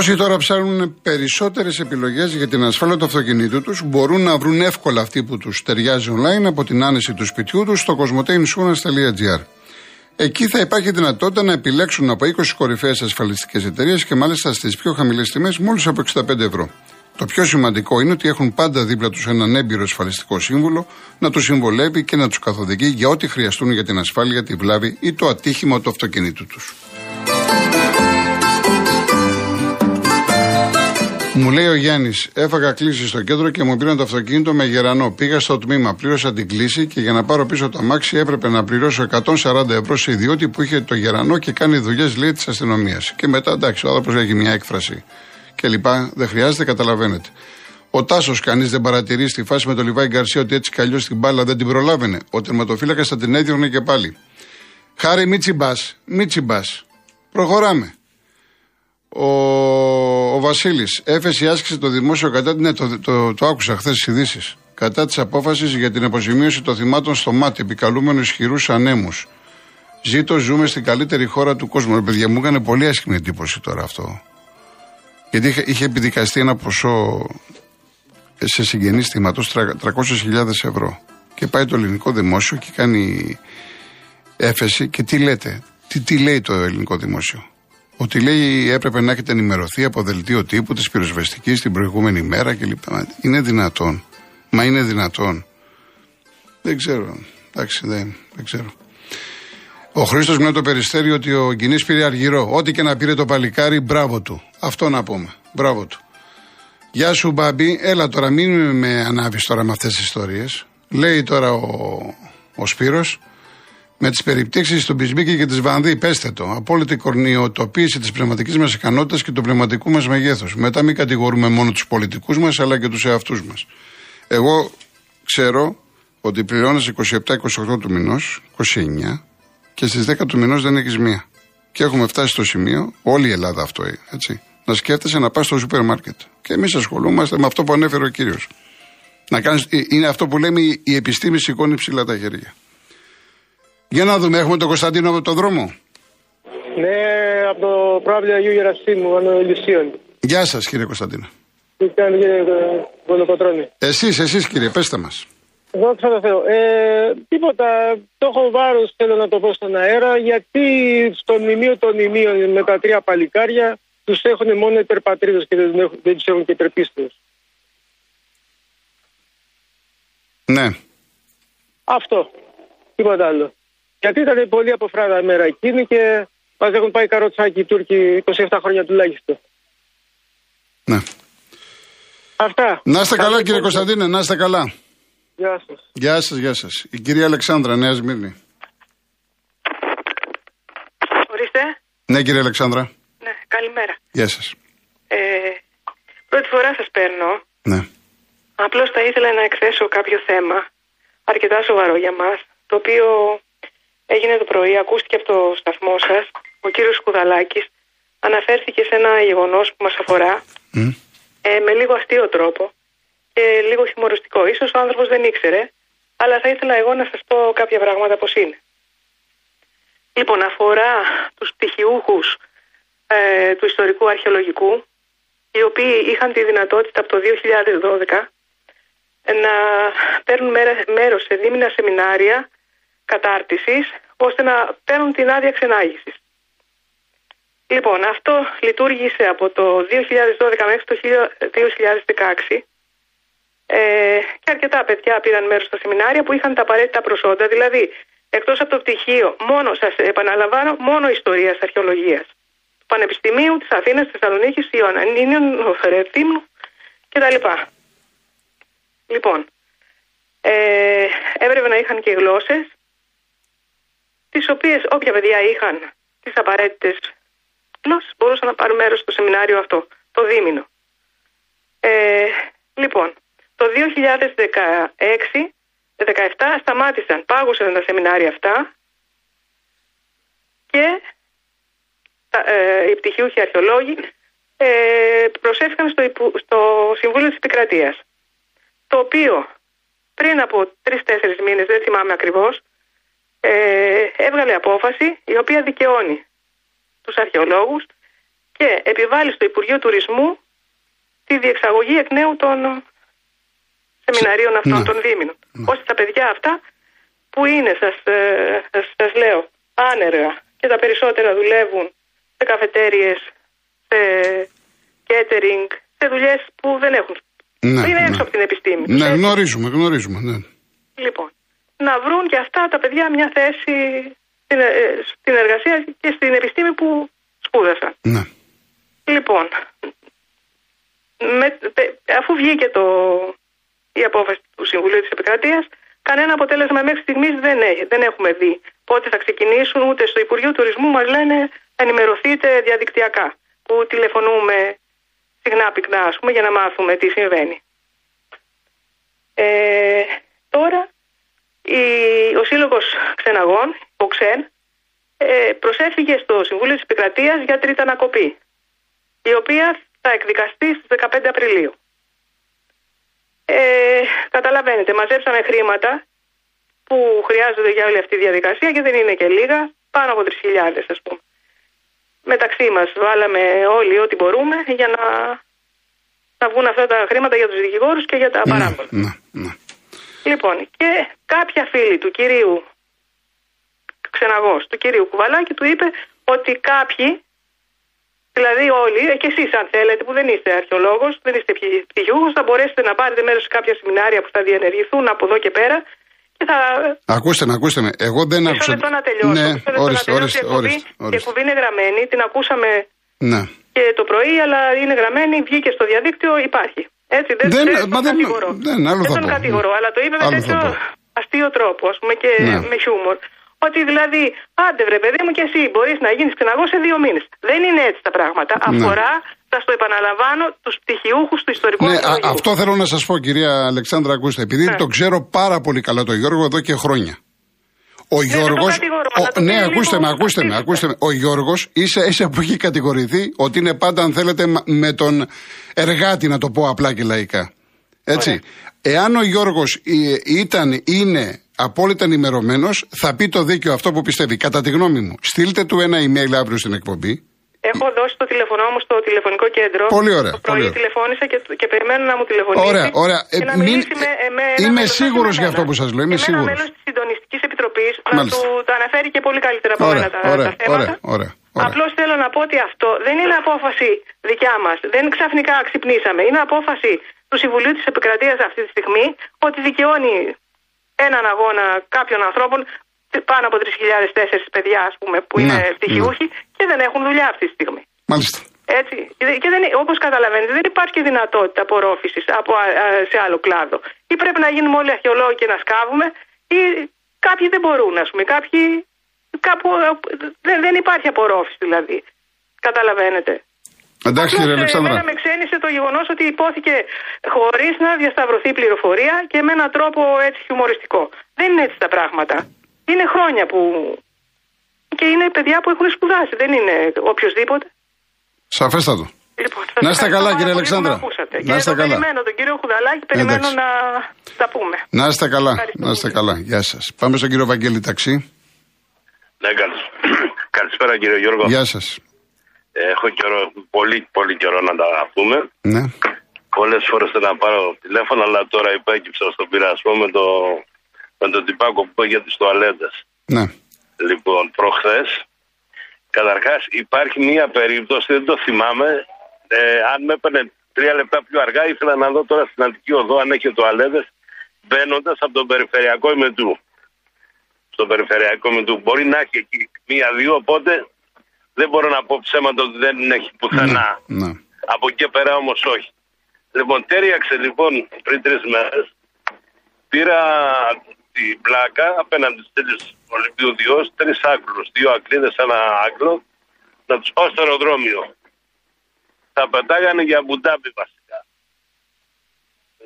Όσοι τώρα ψάχνουν περισσότερες επιλογές για την ασφάλεια του αυτοκινήτου τους, μπορούν να βρουν εύκολα αυτή που τους ταιριάζει online από την άνεση του σπιτιού τους στο cosmoteinsurance.gr. Εκεί θα υπάρχει δυνατότητα να επιλέξουν από 20 κορυφαίες ασφαλιστικές εταιρείες και μάλιστα στις πιο χαμηλές τιμές μόλις από 65 ευρώ. Το πιο σημαντικό είναι ότι έχουν πάντα δίπλα τους έναν έμπειρο ασφαλιστικό σύμβουλο να τους συμβολεύει και να τους καθοδηγεί για ό,τι χρειαστούν για την ασφάλεια, τη βλάβη ή το ατύχημα του αυτοκινήτου τους. Μου λέει ο Γιάννης, έφαγα κλίση στο κέντρο και μου πήραν το αυτοκίνητο με γερανό. Πήγα στο τμήμα, πλήρωσα την κλίση και για να πάρω πίσω το αμάξι έπρεπε να πληρώσω 140 ευρώ σε ιδιώτη που είχε το γερανό και κάνει δουλειές λέει της αστυνομίας. Και μετά εντάξει, ο άνθρωπος έχει μια έκφραση και λοιπά. Δεν χρειάζεται, καταλαβαίνετε. Ο Τάσος, κανείς δεν παρατηρεί στη φάση με τον Λιβάη Γκαρσία ότι έτσι κι την μπάλα δεν την προλάβαινε. Ο τερματοφύλακας θα την έδιωχνε και πάλι. Χάρη Μίτσιμπα, Μίτσιμπα. Προχωράμε. Ο, ο Βασίλης, έφεση άσκησε το δημόσιο κατά την. Ναι, το, το, το, άκουσα χθες στις ειδήσεις. Κατά της απόφασης για την αποζημίωση των θυμάτων στο μάτι, επικαλούμενο ισχυρούς ανέμους. Ζήτω, ζούμε στην καλύτερη χώρα του κόσμου. Ρε παιδιά, μου έκανε πολύ άσχημη εντύπωση τώρα αυτό. Γιατί είχε, είχε επιδικαστεί ένα ποσό σε συγγενείς θυματό 300.000 ευρώ. Και πάει το ελληνικό δημόσιο και κάνει έφεση. Και τι λέτε, τι, τι λέει το ελληνικό δημόσιο; Ότι λέει έπρεπε να έχετε ενημερωθεί από δελτίο τύπου της πυροσβεστικής την προηγούμενη μέρα κλπ. Είναι δυνατόν. Μα είναι δυνατόν. Δεν ξέρω. Εντάξει, δεν, δεν ξέρω. Ο Χρήστος με το περιστέρι ότι ο Γκινής πήρε αργυρό. Ό,τι και να πήρε το παλικάρι, μπράβο του. Αυτό να πούμε. Μπράβο του. Γεια σου, Μπάμπη. Έλα τώρα, μην με ανάβεις τώρα με αυτές τις ιστορίες. Λέει τώρα ο, ο Σπύρος, με τις περιπτώσει του Μπισμίκη και της Βανδί, πέστε το. Απόλυτη κορνιοτοποίηση της πνευματικής μας ικανότητας και του πνευματικού μας μεγέθους. Μετά μην κατηγορούμε μόνο τους πολιτικούς μας, αλλά και τους εαυτούς μας. Εγώ ξέρω ότι πληρώνεις 27-28 του μηνός, 29, και στις 10 του μηνός δεν έχεις μία. Και έχουμε φτάσει στο σημείο, όλη η Ελλάδα αυτό έτσι, να σκέφτεσαι να πας στο σούπερ μάρκετ. Και εμείς ασχολούμαστε με αυτό που ανέφερε ο κύριος. Ε, είναι αυτό που λέμε η επιστήμη σηκώνει ψηλά τα χέρια. Για να δούμε, έχουμε τον Κωνσταντίνο από το δρόμο. Ναι, από το πρόβλημα Αγίου Γερασίμου, Ανολυσίων. Γεια σας, κύριε Κωνσταντίνο. Τι κάνει, κύριε Κολοπατρόνη. Εσείς, εσείς, κύριε, πέστε μας. Δόξα τω Θεώ. Ε, τίποτα, το έχω βάρος, θέλω να το πω στον αέρα, γιατί στο μνημείο των μνημείων με τα τρία παλικάρια τους έχουν μόνο υπερπατρίδες και δεν, δεν τους έχουν και υπερπίστες. Ναι. Αυτό. Τίποτα άλλο. Γιατί ήταν πολύ από φράγα μέρα εκείνη και μας έχουν πάει καροτσάκι οι Τούρκοι 27 χρόνια τουλάχιστον. Ναι. Αυτά. Να είστε καλά, κύριε Κωνσταντίνε, να είστε καλά. Γεια σας. Γεια σας, γεια σας. Η κυρία Αλεξάνδρα, Νέα Σμύρνη. Ορίστε. Ναι, κύριε Αλεξάνδρα. Ναι, καλημέρα. Γεια σας. Ε, πρώτη φορά σας παίρνω. Ναι. Απλώς θα ήθελα να εκθέσω κάποιο θέμα αρκετά σοβαρό για μας, το οποίο έγινε το πρωί, ακούστηκε από το σταθμό σας, ο κύριος Κουδαλάκη αναφέρθηκε σε ένα γεγονός που μας αφορά ε, με λίγο αστείο τρόπο και λίγο χιουμοριστικό. σω ο άνθρωπος δεν ήξερε, αλλά θα ήθελα εγώ να σας πω κάποια πράγματα πώς είναι. Λοιπόν, αφορά τους πτυχιούχους ε, του ιστορικού αρχαιολογικού, οι οποίοι είχαν τη δυνατότητα από το 2012 να παίρνουν μέρος σε δίμηνα σεμινάρια κατάρτισης ώστε να παίρνουν την άδεια ξενάγησης. Λοιπόν, αυτό λειτουργήσε από το 2012 μέχρι το 2016 ε, και αρκετά παιδιά πήραν μέρος στα σεμινάρια που είχαν τα απαραίτητα προσόντα, δηλαδή εκτός από το πτυχίο, μόνο, σας επαναλαμβάνω, μόνο ιστορίας αρχαιολογίας. Του Πανεπιστημίου, της Αθήνας, της Θεσσαλονίκης, του Ιωαννίνιων, του Φερετήμνου κτλ. Λοιπόν, ε, έπρεπε να είχαν και γλώσσες τις οποίες όποια παιδιά είχαν τις απαραίτητες γλώσσες μπορούσαν να πάρουν μέρος στο σεμινάριο αυτό, το δίμηνο. Ε, λοιπόν, το 2016-2017 σταμάτησαν, πάγουσαν τα σεμινάρια αυτά και τα, ε, οι πτυχιούχοι αρχαιολόγοι ε, προσέφηκαν στο, στο Συμβούλιο της Επικρατείας, το οποίο πριν από τρει-τέσσερι μήνες, δεν θυμάμαι ακριβώς, ε, έβγαλε απόφαση η οποία δικαιώνει τους αρχαιολόγους και επιβάλλει στο Υπουργείο Τουρισμού τη διεξαγωγή εκ νέου των σεμιναρίων αυτών Ναι. των δίμηνων. Ναι. Ώστε τα παιδιά αυτά που είναι, σας, ε, σας, σας λέω, άνεργα και τα περισσότερα δουλεύουν σε καφετέριες, σε catering, σε δουλειές που δεν έχουν. Ναι, είναι ναι. έξω από την επιστήμη. Ναι, Έτσι. γνωρίζουμε, γνωρίζουμε. Ναι. Λοιπόν, να βρουν και αυτά τα παιδιά μια θέση στην, ε, στην εργασία και στην επιστήμη που σπούδασαν. ναι. Λοιπόν, με, πε- αφού βγήκε το, η απόφαση του Συμβουλίου της Επικρατείας, κανένα αποτέλεσμα μέχρι στιγμής δεν, έχει, δεν έχουμε δει. Πότε θα ξεκινήσουν, ούτε στο Υπουργείο Τουρισμού μας λένε ενημερωθείτε διαδικτυακά, που τηλεφωνούμε συχνά πυκνά, ας πούμε, για να μάθουμε τι συμβαίνει. Ε, τώρα, η, ο Σύλλογος Ξεναγών, ο ΞΕΝ, ε, προσέφυγε στο Συμβούλιο της Επικρατείας για τρίτα ανακοπή η οποία θα εκδικαστεί στις 15 Απριλίου. Ε, καταλαβαίνετε, μαζέψαμε χρήματα που χρειάζονται για όλη αυτή τη διαδικασία και δεν είναι και λίγα, πάνω από 3.000 ας πούμε. Μεταξύ μας βάλαμε όλοι ό,τι μπορούμε για να, να βγουν αυτά τα χρήματα για τους δικηγόρους και για τα Ναι, παράπονα. ναι, ναι. Λοιπόν, και κάποια φίλη του κυρίου Ξεναγός, του κυρίου Κουβαλάκη, του είπε ότι κάποιοι, δηλαδή όλοι, ε, και εσείς αν θέλετε, που δεν είστε αρχαιολόγος, δεν είστε πτυ- πτυχιούχος, θα μπορέσετε να πάρετε μέρος σε κάποια σεμινάρια που θα διενεργηθούν από εδώ και πέρα και θα... Ακούστε με, ακούστε με. Εγώ δεν Μισό άκουσα. λεπτό να τελειώσω. Ναι, Μισό λεπτό να ορίστε, τελειώσω. ορίστε, Η εκπομπή- ορίστε, Η ορίστε. εκπομπή είναι γραμμένη, την ακούσαμε Ναι. και το πρωί, αλλά είναι γραμμένη, βγήκε στο διαδίκτυο, υπάρχει. Έτσι, δεν, Δεν- δεν, μα τον δεν- κατηγορώ. δεν, άλλο θα τον πω. κατηγορώ, αλλά το είπε με Άλλο θα τέτοιο πω. αστείο τρόπο, ας πούμε, και Ναι. με χιούμορ. Ότι δηλαδή, άντε βρε παιδί μου και εσύ μπορείς να γίνεις ξεναγός σε δύο μήνες. Δεν είναι έτσι τα πράγματα. Αφορά, θα στο επαναλαμβάνω, τους πτυχιούχους του ιστορικού Ναι, α, αρχαιολογικού. αυτό θέλω να σας πω, κυρία Αλεξάνδρα, ακούστε. Επειδή Ναι. το ξέρω πάρα πολύ καλά το Γιώργο εδώ και χρόνια. Ο δεν Γιώργο. τον κατηγορώ, αλλά το Ναι, πήρε ακούστε λίγο με, ακούστε με, απίστευτα. ακούστε με. Ο Γιώργος ίσα ίσα που έχει κατηγορηθεί ότι είναι πάντα, αν θέλετε, μα- με τον εργάτη, να το πω απλά και λαϊκά. Έτσι. Εάν ο Γιώργος ήταν, είναι απόλυτα ενημερωμένος, θα πει το δίκαιο αυτό που πιστεύει. Κατά τη γνώμη μου, στείλτε του ένα email αύριο στην εκπομπή. Έχω δώσει το τηλεφωνό μου στο τηλεφωνικό κέντρο. Πολύ ωραία, Το πρωί πολύ ωραία. τηλεφώνησα και, και περιμένω να μου τηλεφωνήσει. Ωραία, ωραία. Και Ε, να μην- μιλήσει με, ε, με ένα είμαι μέλος, όχι σίγουρος με για μένα. αυτό που σας λέω, είμαι Και με σίγουρος. ένα μέλος της συντονιστικής επιτροπής να Μάλιστα. του τα αναφέρει και πολύ καλύτερα από Ωραία, μένα τα, ωραία, τα θέματα. ωραία, ωραία, ωραία. Απλώς θέλω να πω ότι αυτό δεν είναι απόφαση δικιά μας. Δεν ξαφνικά ξυπνήσαμε. Είναι απόφαση του Συμβουλίου της Επικρατείας αυτή τη στιγμή ότι δικαιώνει έναν αγώνα κάποιων ανθρώπων πάνω από 3.004 παιδιά, ας πούμε, που Ναι, είναι ναι. πτυχιούχοι και δεν έχουν δουλειά αυτή τη στιγμή. Μάλιστα. Έτσι. Και δεν, όπως καταλαβαίνετε δεν υπάρχει και δυνατότητα απορρόφησης από, α, α, σε άλλο κλάδο. Ή πρέπει να γίνουμε όλοι αρχαιολόγοι και να σκάβουμε ή κάποιοι δεν μπορούν ας πούμε. Κάποιοι κάπου α, δεν, δεν υπάρχει απορρόφηση δηλαδή. Καταλαβαίνετε. Εντάξει, κύριε Απλώς, ε, Αλεξάνδρα. Εμένα με ξένησε το γεγονός ότι υπόθηκε χωρίς να διασταυρωθεί πληροφορία και με έναν τρόπο έτσι χιουμοριστικό. Δεν είναι έτσι τα πράγματα. Είναι χρόνια που... Και είναι παιδιά που έχουν σπουδάσει, δεν είναι οποιοδήποτε. Σαφέστατο. Λοιπόν, σας Να είστε ευχαριστώ καλά, πάρα κύριε πολύ που Αλεξάνδρα. με ακούσατε. Να Και είστε τον καλά. Περιμένω τον κύριο Χουδαλάκη, περιμένω Εντάξει. να τα πούμε. Να είστε καλά. Ευχαριστώ. Να είστε καλά. Γεια σας. Πάμε στον κύριο Βαγγέλη Ταξί. Ναι, καλησ- καλησπέρα κύριε Γιώργο. Γεια σας. Έχω καιρό, πολύ, πολύ καιρό να τα πούμε. Ναι. Πολλές φορές θέλω να πάρω τηλέφωνο, αλλά τώρα υπέκυψα στον πειρασμό με το, με τον τυπάκο που πήγε για τι τουαλέτε. Ναι. Λοιπόν, προχθές, καταρχάς υπάρχει μία περίπτωση, δεν το θυμάμαι. Ε, αν με έπαιρνε τρία λεπτά πιο αργά, ήθελα να δω τώρα στην Αττική Οδό αν έχει τουαλέτες μπαίνοντας από τον περιφερειακό ημετού. Στον περιφερειακό ημετού. Μπορεί να έχει εκεί μία-δύο, οπότε δεν μπορώ να πω ψέματα ότι δεν έχει πουθενά. Ναι. Από εκεί και πέρα όμως όχι. Λοιπόν, τέριαξε λοιπόν πριν τρεις μέρες. Πήρα την πλάκα απέναντι στις τέλειες Ολυμπίου Διό, τρεις άκλου, δύο ακλίδε, ένα άκλο, να τους πάω στο αεροδρόμιο. Θα πετάγανε για Αμπού Ντάμπι βασικά.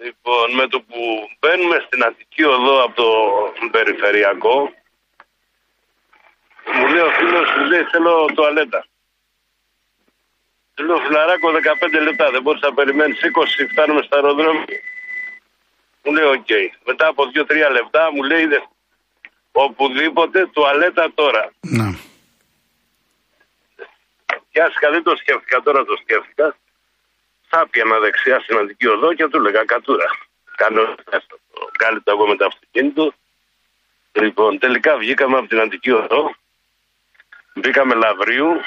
Λοιπόν, με το που μπαίνουμε στην Αττική Οδό από το περιφερειακό, μου λέει ο φίλος, μου λέει θέλω τουαλέτα. Του λέω φιλαράκο 15 λεπτά, δεν μπορείς να περιμένεις 20, φτάνουμε στο αεροδρόμιο. Μου λέει οκ. Μετά από 2-3 λεπτά μου λέει «Δε- οπουδήποτε τουαλέτα τώρα. Ναι. πιάστηκα, δεν το σκέφτηκα, τώρα το σκέφτηκα. Θα πιανα δεξιά στην Αντική Οδό και του έλεγα κατούρα. Κάνω κάλυπτα εγώ με το αυτοκίνητο. Λοιπόν, τελικά βγήκαμε από την Αντική Οδό. Μπήκαμε Λαβρίου.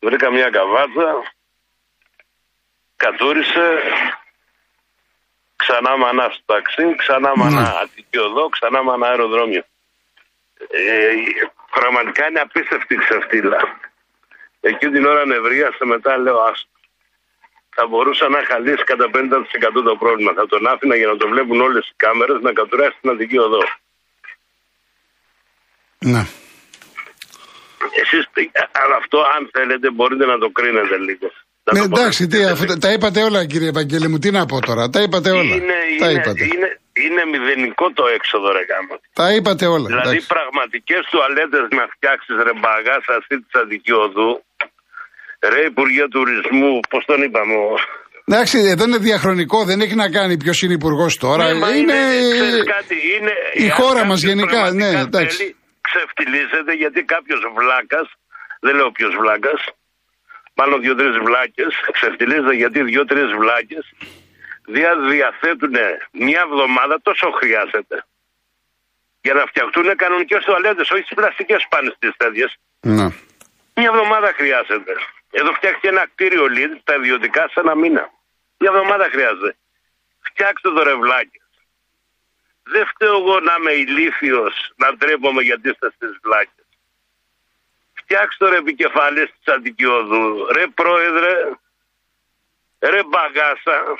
Βρήκα μια καβάτσα. Κατούρισε. Ξανά μανά στο ταξί, ξανά μανά Ναι. Αττική Οδό, ξανά μανά αεροδρόμιο. Ε, πραγματικά είναι απίστευτη ξεφτύλα. Εκεί την ώρα νευρίασα μετά λέω άστο. Θα μπορούσα να είχα λύσει κατά 50% το πρόβλημα. Θα τον άφηνα για να το βλέπουν όλες οι κάμερες να κατουράσει την Αττική Οδό. Ναι. Εσείς, αλλά αυτό αν θέλετε μπορείτε να το κρίνετε λίγο. Να Ναι, το εντάξει, τι, αποδεχτείτε. αφού, τα είπατε όλα κύριε Ευαγγέλη μου, τι να πω τώρα. Τα είπατε όλα. Είναι, τα είναι, είπατε. είναι, είναι μηδενικό το έξοδο ρε γάμο. Τα είπατε όλα. Δηλαδή εντάξει. πραγματικές τουαλέτες να φτιάξεις ρε μπαγά αυτή της Αττική Οδού. Ρε Υπουργέ Τουρισμού, πώς τον είπαμε. ο- Εντάξει, εδώ είναι διαχρονικό, δεν έχει να κάνει ποιος είναι υπουργός τώρα. Ναι, μα είναι. ξέρεις κάτι, είναι η αν χώρα μας κάποιος γενικά, πραγματικά ναι, εντάξει. θέλει, ξεφτιλίζεται γιατί κάποιος βλάκας, δεν λέω ποιος βλάκας, μάλλον δύο-τρεις βλάκες, ξεφτιλίζεται γιατί δύο-τρεις βλάκες δια, διαθέτουν μια εβδομάδα τόσο χρειάζεται. Για να φτιαχτούν κανονικές τουαλέτες, όχι τις πλαστικές πάνε στις τέτοιες. Ναι. Μια εβδομάδα χρειάζεται. Εδώ φτιάχτηκε ένα κτίριο lead, τα ιδιωτικά σε ένα μήνα. Μια εβδομάδα χρειάζεται. Φτιάξτε το ρευλάκι. Δεν φταίω εγώ να είμαι ηλίθιος να ντρέπομαι γιατί είστε στις βλάκες. Φτιάξτε το ρε επικεφαλής της Αντικειόδου. Ρε πρόεδρε, ρε μπαγάσα.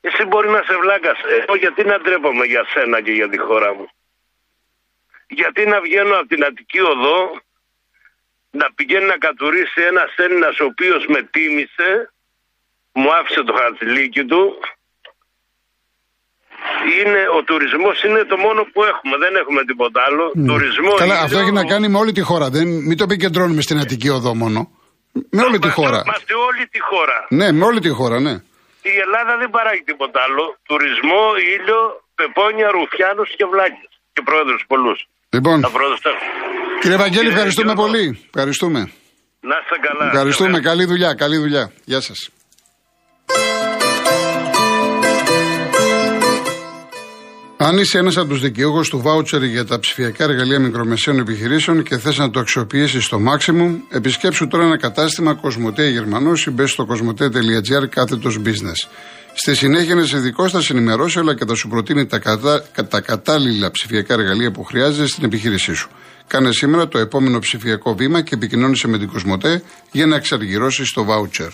Εσύ μπορεί να σε βλάκας. Εγώ γιατί να ντρέπομαι για σένα και για τη χώρα μου; Γιατί να βγαίνω από την Αττική Οδό να πηγαίνει να κατουρίσει ένας Έλληνας ο οποίος με τίμησε, μου άφησε το χαρτιλίκι του. Είναι, ο τουρισμός είναι το μόνο που έχουμε, δεν έχουμε τίποτα άλλο. Τουρισμό Καλά, ήλιο, αυτό έχει να κάνει με όλη τη χώρα. Δεν, μην το επικεντρώνουμε στην Αττική Οδό μόνο. Με όλη τη Μα- χώρα. Είμαστε όλη τη χώρα. Ναι, με όλη τη χώρα, ναι. Η Ελλάδα δεν παράγει τίποτα άλλο. Τουρισμό, ήλιο, πεπόνια, ρουφιάνους και βλάκες. Και πρόεδρους πολλούς. Λοιπόν, Τα πρόεδρος τα- κύριε Βαγγέλη, Κύριε ευχαριστούμε Γιώργο, πολύ. Ευχαριστούμε. Να είστε καλά. Ευχαριστούμε. Καλή δουλειά, καλή δουλειά. Γεια σας. Αν είσαι ένας από τους δικαιούχους του βάουτσερ για τα ψηφιακά εργαλεία μικρομεσαίων επιχειρήσεων και θες να το αξιοποιήσεις στο maximum, επισκέψου τώρα ένα κατάστημα Κοσμοτέ Γερμανός ή μπες στο κοσμοτέ.gr κάθετος business. Στη συνέχεια ένα ειδικό θα σε ενημερώσει όλα και θα σου προτείνει τα, κατα... τα κατάλληλα ψηφιακά εργαλεία που χρειάζεσαι στην επιχείρησή σου. Κάνε σήμερα το επόμενο ψηφιακό βήμα και επικοινώνησε με την Κοσμοτέ για να εξαργυρώσεις το βάουτσερ.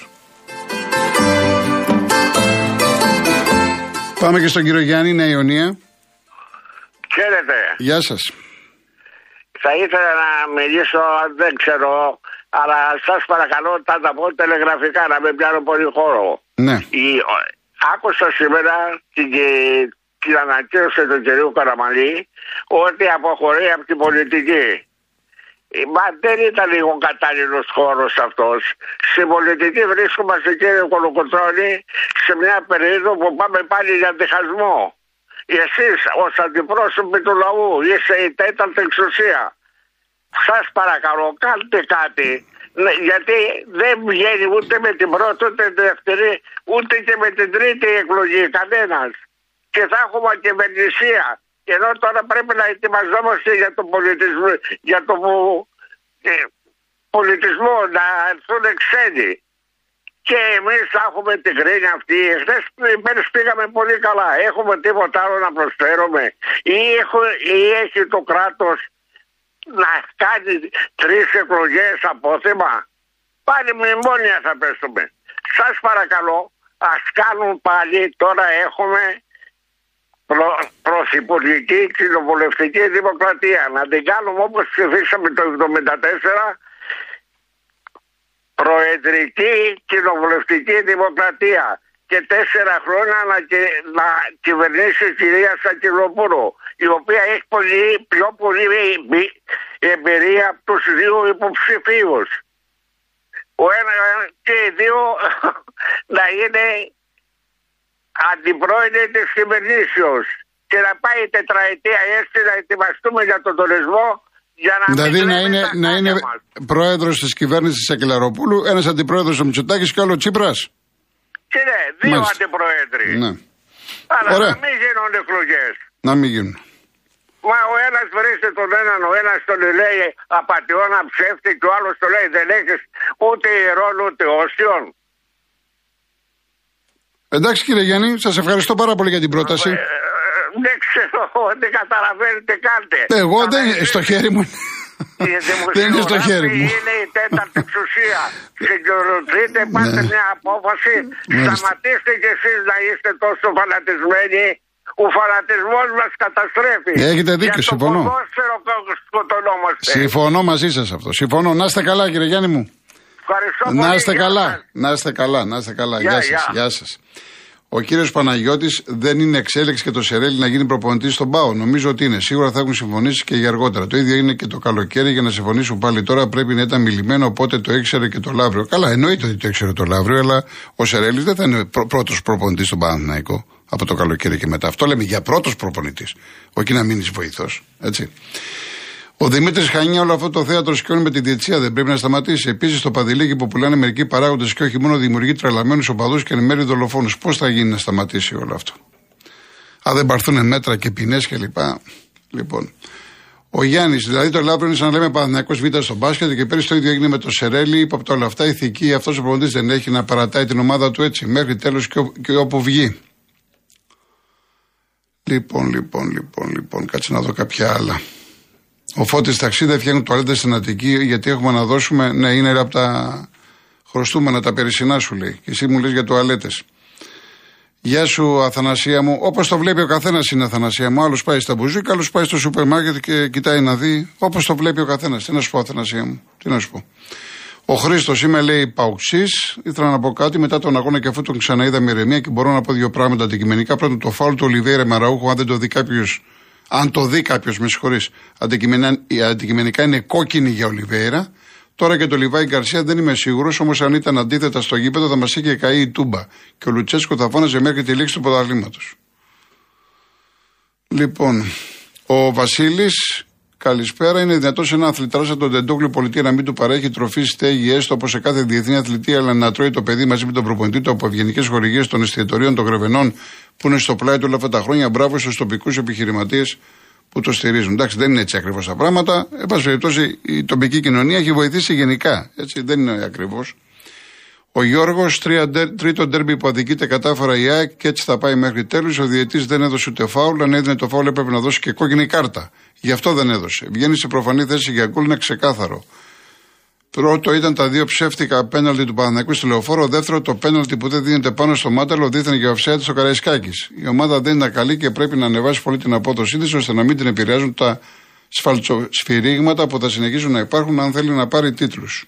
Πάμε και στον κύριο Γιάννη, Νέα Ιωνία. Ξέρετε, Γεια σας. θα ήθελα να μιλήσω, δεν ξέρω, αλλά σας παρακαλώ θα τα πω τηλεγραφικά, να μην πιάνω πολύ χώρο. Ναι. Η, ο- άκουσα σήμερα την, και- την ανακοίνωση του κυρίου Καραμαλή ότι αποχωρεί από την πολιτική. Ε, Μα δεν ήταν λίγο κατάλληλος χώρος αυτός. Στην πολιτική βρίσκομαστε, κύριε Κολοκοτρώνη, σε μια περίοδο που πάμε πάλι για διχασμό. Εσείς, ως αντιπρόσωποι του λαού, είστε η τέταρτη εξουσία. Σας παρακαλώ, κάντε κάτι. Ναι, γιατί δεν βγαίνει ούτε με την πρώτη, ούτε την δεύτερη, ούτε και με την τρίτη εκλογή κανένας. Και θα έχουμε και κυβερνησία. Ενώ τώρα πρέπει να ετοιμαζόμαστε για τον πολιτισμό, για τον ε, πολιτισμό να έρθουν ξένοι. Και εμείς θα έχουμε την κρίνη αυτή. Χθες πέρυσι πήγαμε πολύ καλά. Έχουμε τίποτα άλλο να προσφέρουμε. Ή, έχω, ή έχει το κράτος να κάνει τρεις εκλογές απόθεμα. Πάλι μνημόνια θα πέσουμε. Σας παρακαλώ, ας κάνουν πάλι. Τώρα έχουμε προ, πρωθυπουργική κοινοβουλευτική δημοκρατία. Να την κάνουμε όπως ψηφίσαμε το 1974 προεδρική κοινοβουλευτική δημοκρατία και τέσσερα χρόνια να, και- να κυβερνήσει η κυρία Σακυλοπούλου η οποία έχει πολύ, πιο πολύ εμπει- εμπειρία από τους δύο υποψηφίους. Ο ένα και οι δύο να είναι αντιπρόεδροι της κυβερνήσεως και να πάει η τετραετία έτσι να ετοιμαστούμε για τον τουρισμό Για να Δηλαδή μην να λέμε είναι, τα να χάλια είναι μας. πρόεδρος της κυβέρνησης τη Ακελαροπούλου, ένας αντιπρόεδρος ο Μητσοτάκης και άλλο ο Τσίπρας. Κύριε, δύο Μάλιστα. αντιπροέδροι. Ναι. Αλλά Ωραία. να μην γίνονται εκλογές. Να μην γίνουν. Μα ο ένας βρίσκεται τον έναν, ο ένας τον λέει απαταιώνα ψεύτη και ο άλλος το λέει δεν έχεις ούτε ιερόν ούτε όσιον. Εντάξει κύριε Γιάννη, σας ευχαριστώ πάρα πολύ για την πρόταση. Ε, δεν ξέρω, δεν καταλαβαίνετε κάντε. Εγώ Αλλά δεν εσείς- στο χέρι μου. Η δεν είναι στο δημοσιογράφοι χέρι μου. Είναι η τέταρτη εξουσία. Συγκροτείτε, πάτε Ναι. μια απόφαση. Μάλιστα. Σταματήστε κι εσείς να είστε τόσο φανατισμένοι. Ο φανατισμός μας καταστρέφει. Έχετε δίκιο, Για το συμφωνώ. ποδόσφαιρο σκοτωνόμαστε. Συμφωνώ μαζί σας αυτό. Συμφωνώ. Να είστε καλά κύριε Γιάννη μου. Ευχαριστώ πολύ. Να είστε Γεια καλά. σας. Να είστε καλά. Να είστε καλά. Γεια, Γεια σας. γεια. Γεια σας. Ο κύριος Παναγιώτης δεν είναι εξέλιξη και το Σερέλι να γίνει προπονητής στον Πάο. Νομίζω ότι είναι. Σίγουρα θα έχουν συμφωνήσει και για αργότερα. Το ίδιο είναι και το καλοκαίρι για να συμφωνήσουν πάλι τώρα. Πρέπει να ήταν μιλημένο, οπότε το ήξερε και το Λαύριο. Καλά, εννοείται ότι το ήξερε το Λαύριο, αλλά ο Σερέλης δεν θα είναι πρω, πρώτος προπονητής στον Παναθηναϊκό από το καλοκαίρι και μετά. Αυτό λέμε για πρώτος προπονητής. Όχι να μείνεις βοηθός. Έτσι. Ο Δημήτρης Χανιά, όλο αυτό το θέατρο σκιώνει με τη διετσία δεν πρέπει να σταματήσει. Επίσης, το παδιλίκι που πουλάνε μερικοί παράγοντες και όχι μόνο δημιουργεί τρελαμένους οπαδούς και εν μέρει δολοφόνους. Πώς θα γίνει να σταματήσει όλο αυτό; Αν δεν πάρθουν μέτρα και ποινές κλπ. Λοιπόν. Ο Γιάννης, δηλαδή το Λαύριο είναι σαν να λέμε Παναθυνακό Β στο μπάσκετ και πέρυσι το ίδιο έγινε με το Σερέλι. Είπα από τα όλα αυτά ηθική αυτός ο προπονητής δεν έχει να παρατάει την ομάδα του έτσι μέχρι τέλος και, ο- και όπου βγει. Λοιπόν, λοιπόν, λοιπόν, λοιπόν, κάτσε να δω κάποια άλλα. Ο Φώτης ταξίδε φτιάχνουν τουαλέτε στην Αττική γιατί έχουμε να δώσουμε. Ναι, είναι από τα χρωστούμενα, τα περισσινά σου λέει. Και εσύ μου λες για τουαλέτες. Γεια σου, Αθανασία μου. Όπως το βλέπει ο καθένας είναι Αθανασία μου. Άλλος πάει στα μπουζούκα, άλλος πάει στο σούπερ μάρκετ και κοιτάει να δει. Όπως το βλέπει ο καθένας. Τι να σου πω, Αθανασία μου. Τι να σου πω. Ο Χρήστος είμαι, λέει, παουξή. Ήθελα να πω κάτι μετά τον αγώνα και αφού τον ξαναείδα με ηρεμία και μπορώ να πω δύο πράγματα αντικειμενικά. Πρώτον, το φάουλ του Ολιβέρα Μαραούχου, αν δεν το δει κάποιος, αν το δει κάποιος, με συγχωρείς, αντικειμενικά είναι κόκκινη για Ολιβέρα. Τώρα και το Λιβάη Γκαρσία δεν είμαι σίγουρος, όμως αν ήταν αντίθετα στο γήπεδο θα μας είχε καεί η τούμπα. Και ο Λουτσέσκο θα φώναζε μέχρι τη λήξη του πρωταθλήματος. Λοιπόν, ο Βασίλης, καλησπέρα. Είναι δυνατός σε ένα αθλητρά σαν τον Τεντόκλου πολιτεία να μην του παρέχει τροφής, στέγη, έστω όπως σε κάθε διεθνή αθλητή, αλλά να τρώει το παιδί μαζί με τον προπονητή του από ευγενικές χορηγίες των εστιατορίων των Γρεβενών που είναι στο πλάι του όλα αυτά τα χρόνια. Μπράβο στους τοπικούς επιχειρηματίες που το στηρίζουν. Εντάξει, δεν είναι έτσι ακριβώς τα πράγματα. Εν πάση περιπτώσει, η τοπική κοινωνία έχει βοηθήσει γενικά. Έτσι, δεν είναι ακριβώς. Ο Γιώργος, τρίτο ντέρμπι που αδικείται κατάφορα η ΑΕΚ και έτσι θα πάει μέχρι τέλους. Ο διαιτή δεν έδωσε ούτε φάουλ. Αν έδινε το φάουλ, έπρεπε να δώσει και κόκκινη κάρτα. Γι' αυτό δεν έδωσε. Βγαίνει σε προφανή θέση για γκολ, είναι ξεκάθαρο. Πρώτο ήταν τα δύο ψεύτικα πέναλτι του Παναθηναϊκού στο λεωφόρο. Δεύτερο, το πέναλτι που δεν δίνεται πάνω στο μάταλο δίθεν για offside στο Καραϊσκάκης. Η ομάδα δεν ήταν καλή και πρέπει να ανεβάσει πολύ την απόδοσή της ώστε να μην την επηρεάζουν τα σφαλτσοσφυρίγματα που θα συνεχίσουν να υπάρχουν αν θέλει να πάρει τίτλους.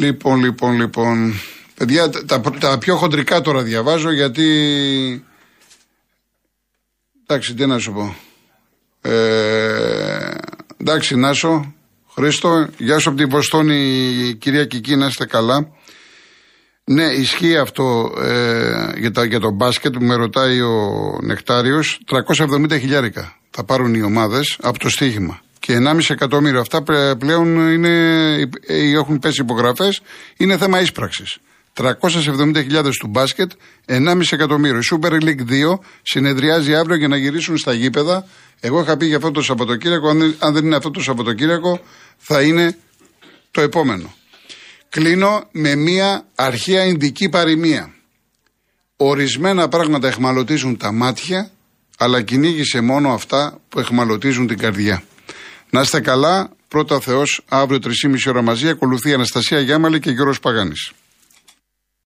Λοιπόν, λοιπόν, λοιπόν. Παιδιά, τα, τα, τα πιο χοντρικά τώρα διαβάζω γιατί. Εντάξει, τι να σου πω. Ε, εντάξει, Νάσο, Χρήστο, γεια σου από την Βοστόνη, κυρία Κική, να είστε καλά. Ναι, ισχύει αυτό ε, για, τα, για το μπάσκετ που με ρωτάει ο Νεκτάριος. 370 χιλιάρικα θα πάρουν οι ομάδες από το στοίχημα. Και 1,5 εκατομμύριο. Αυτά πλέον είναι, έχουν πέσει υπογραφές. Είναι θέμα ίσπραξης. 370.000 του μπάσκετ, 1,5 εκατομμύριο. Η Super League 2 συνεδριάζει αύριο για να γυρίσουν στα γήπεδα. Εγώ είχα πει για αυτό το Σαββατοκύριακο, αν δεν είναι αυτό το Σαββατοκύριακο, θα είναι το επόμενο. Κλείνω με μία αρχαία ειδική παροιμία. Ορισμένα πράγματα εχμαλωτίζουν τα μάτια, αλλά κυνήγησε μόνο αυτά που εχμαλωτίζουν την καρδιά. Να είστε καλά, πρώτα Θεός, αύριο 3,5 ώρα μαζί, ακολουθεί η Αναστασία Γιάμαλη και Γιώργος Παγάνης.